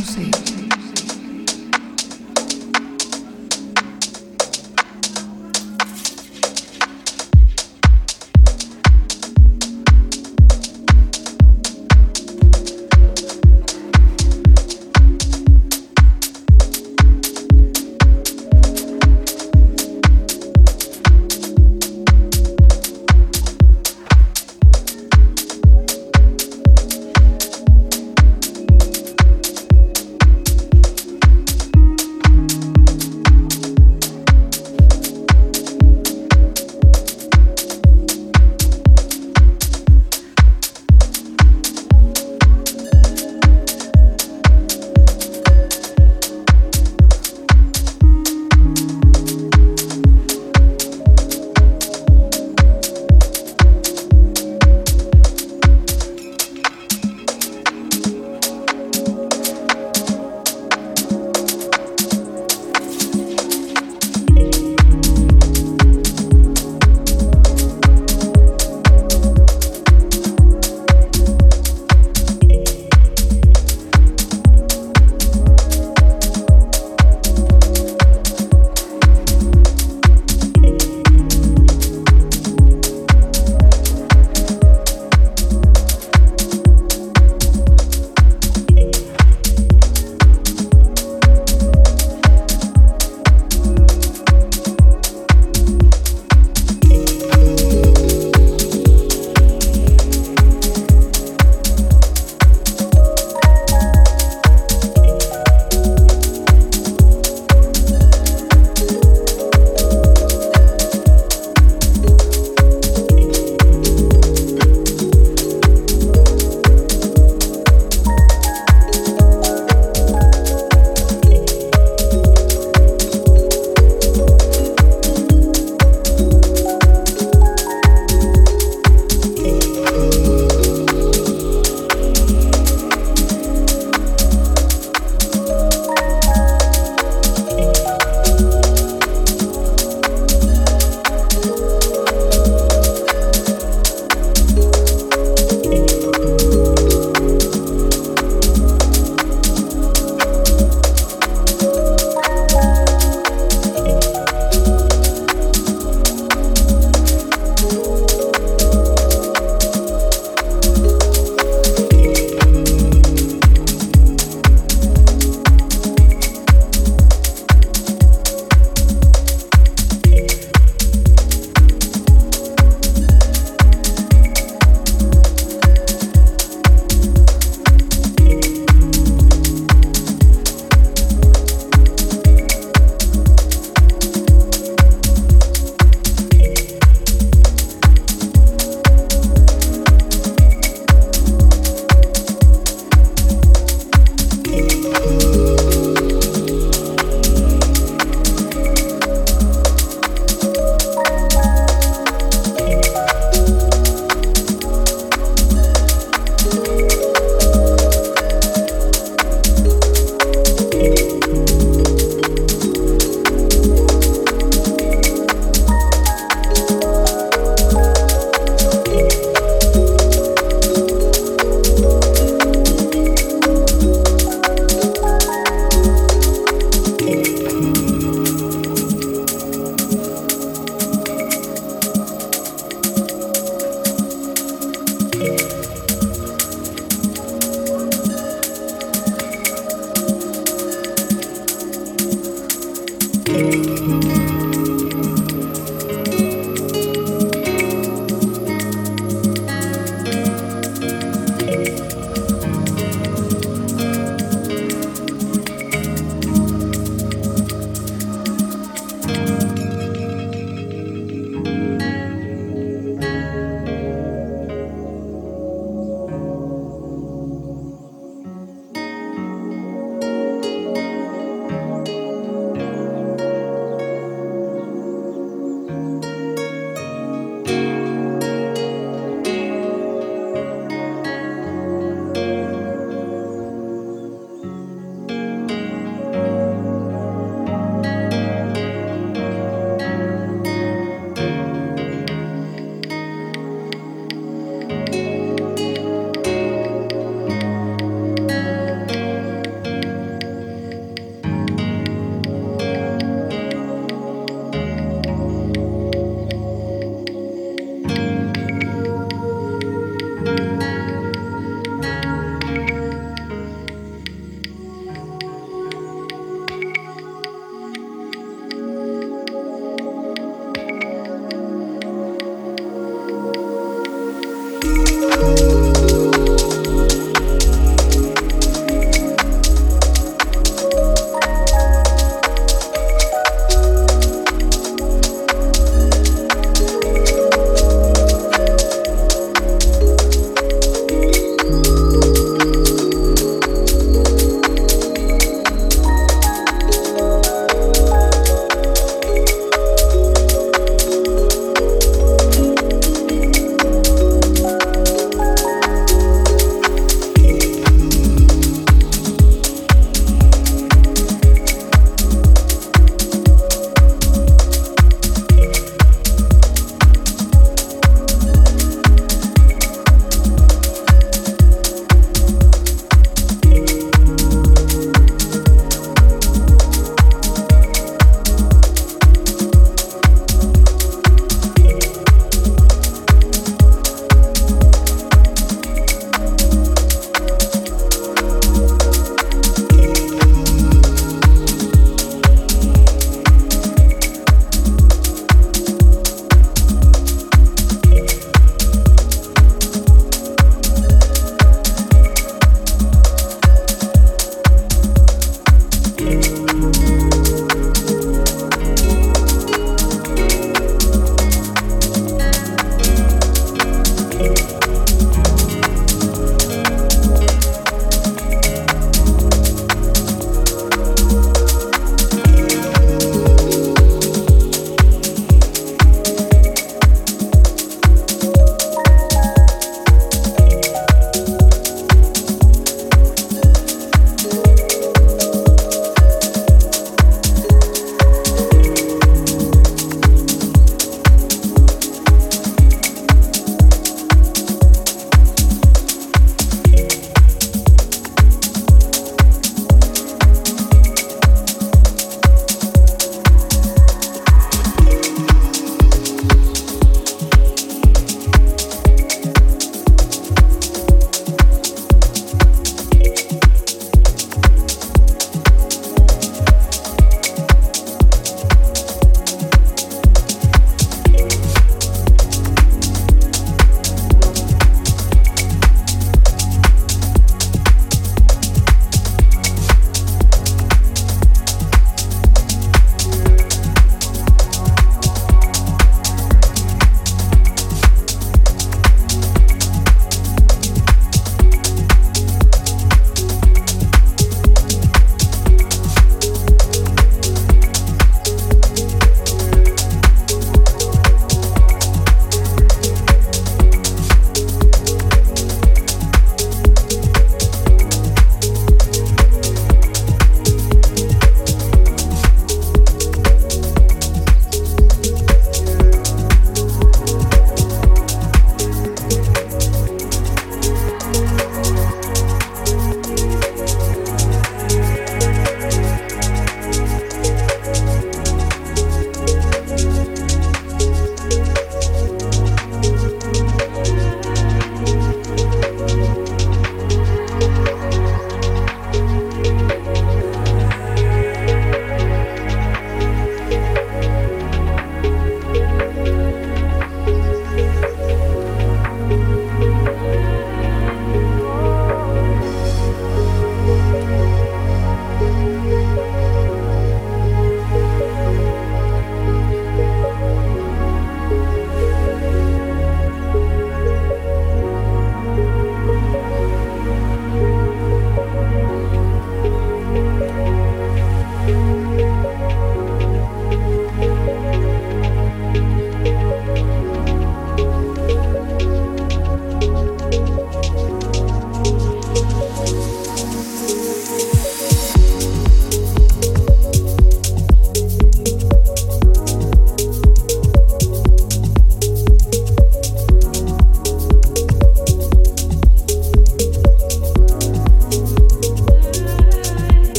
music.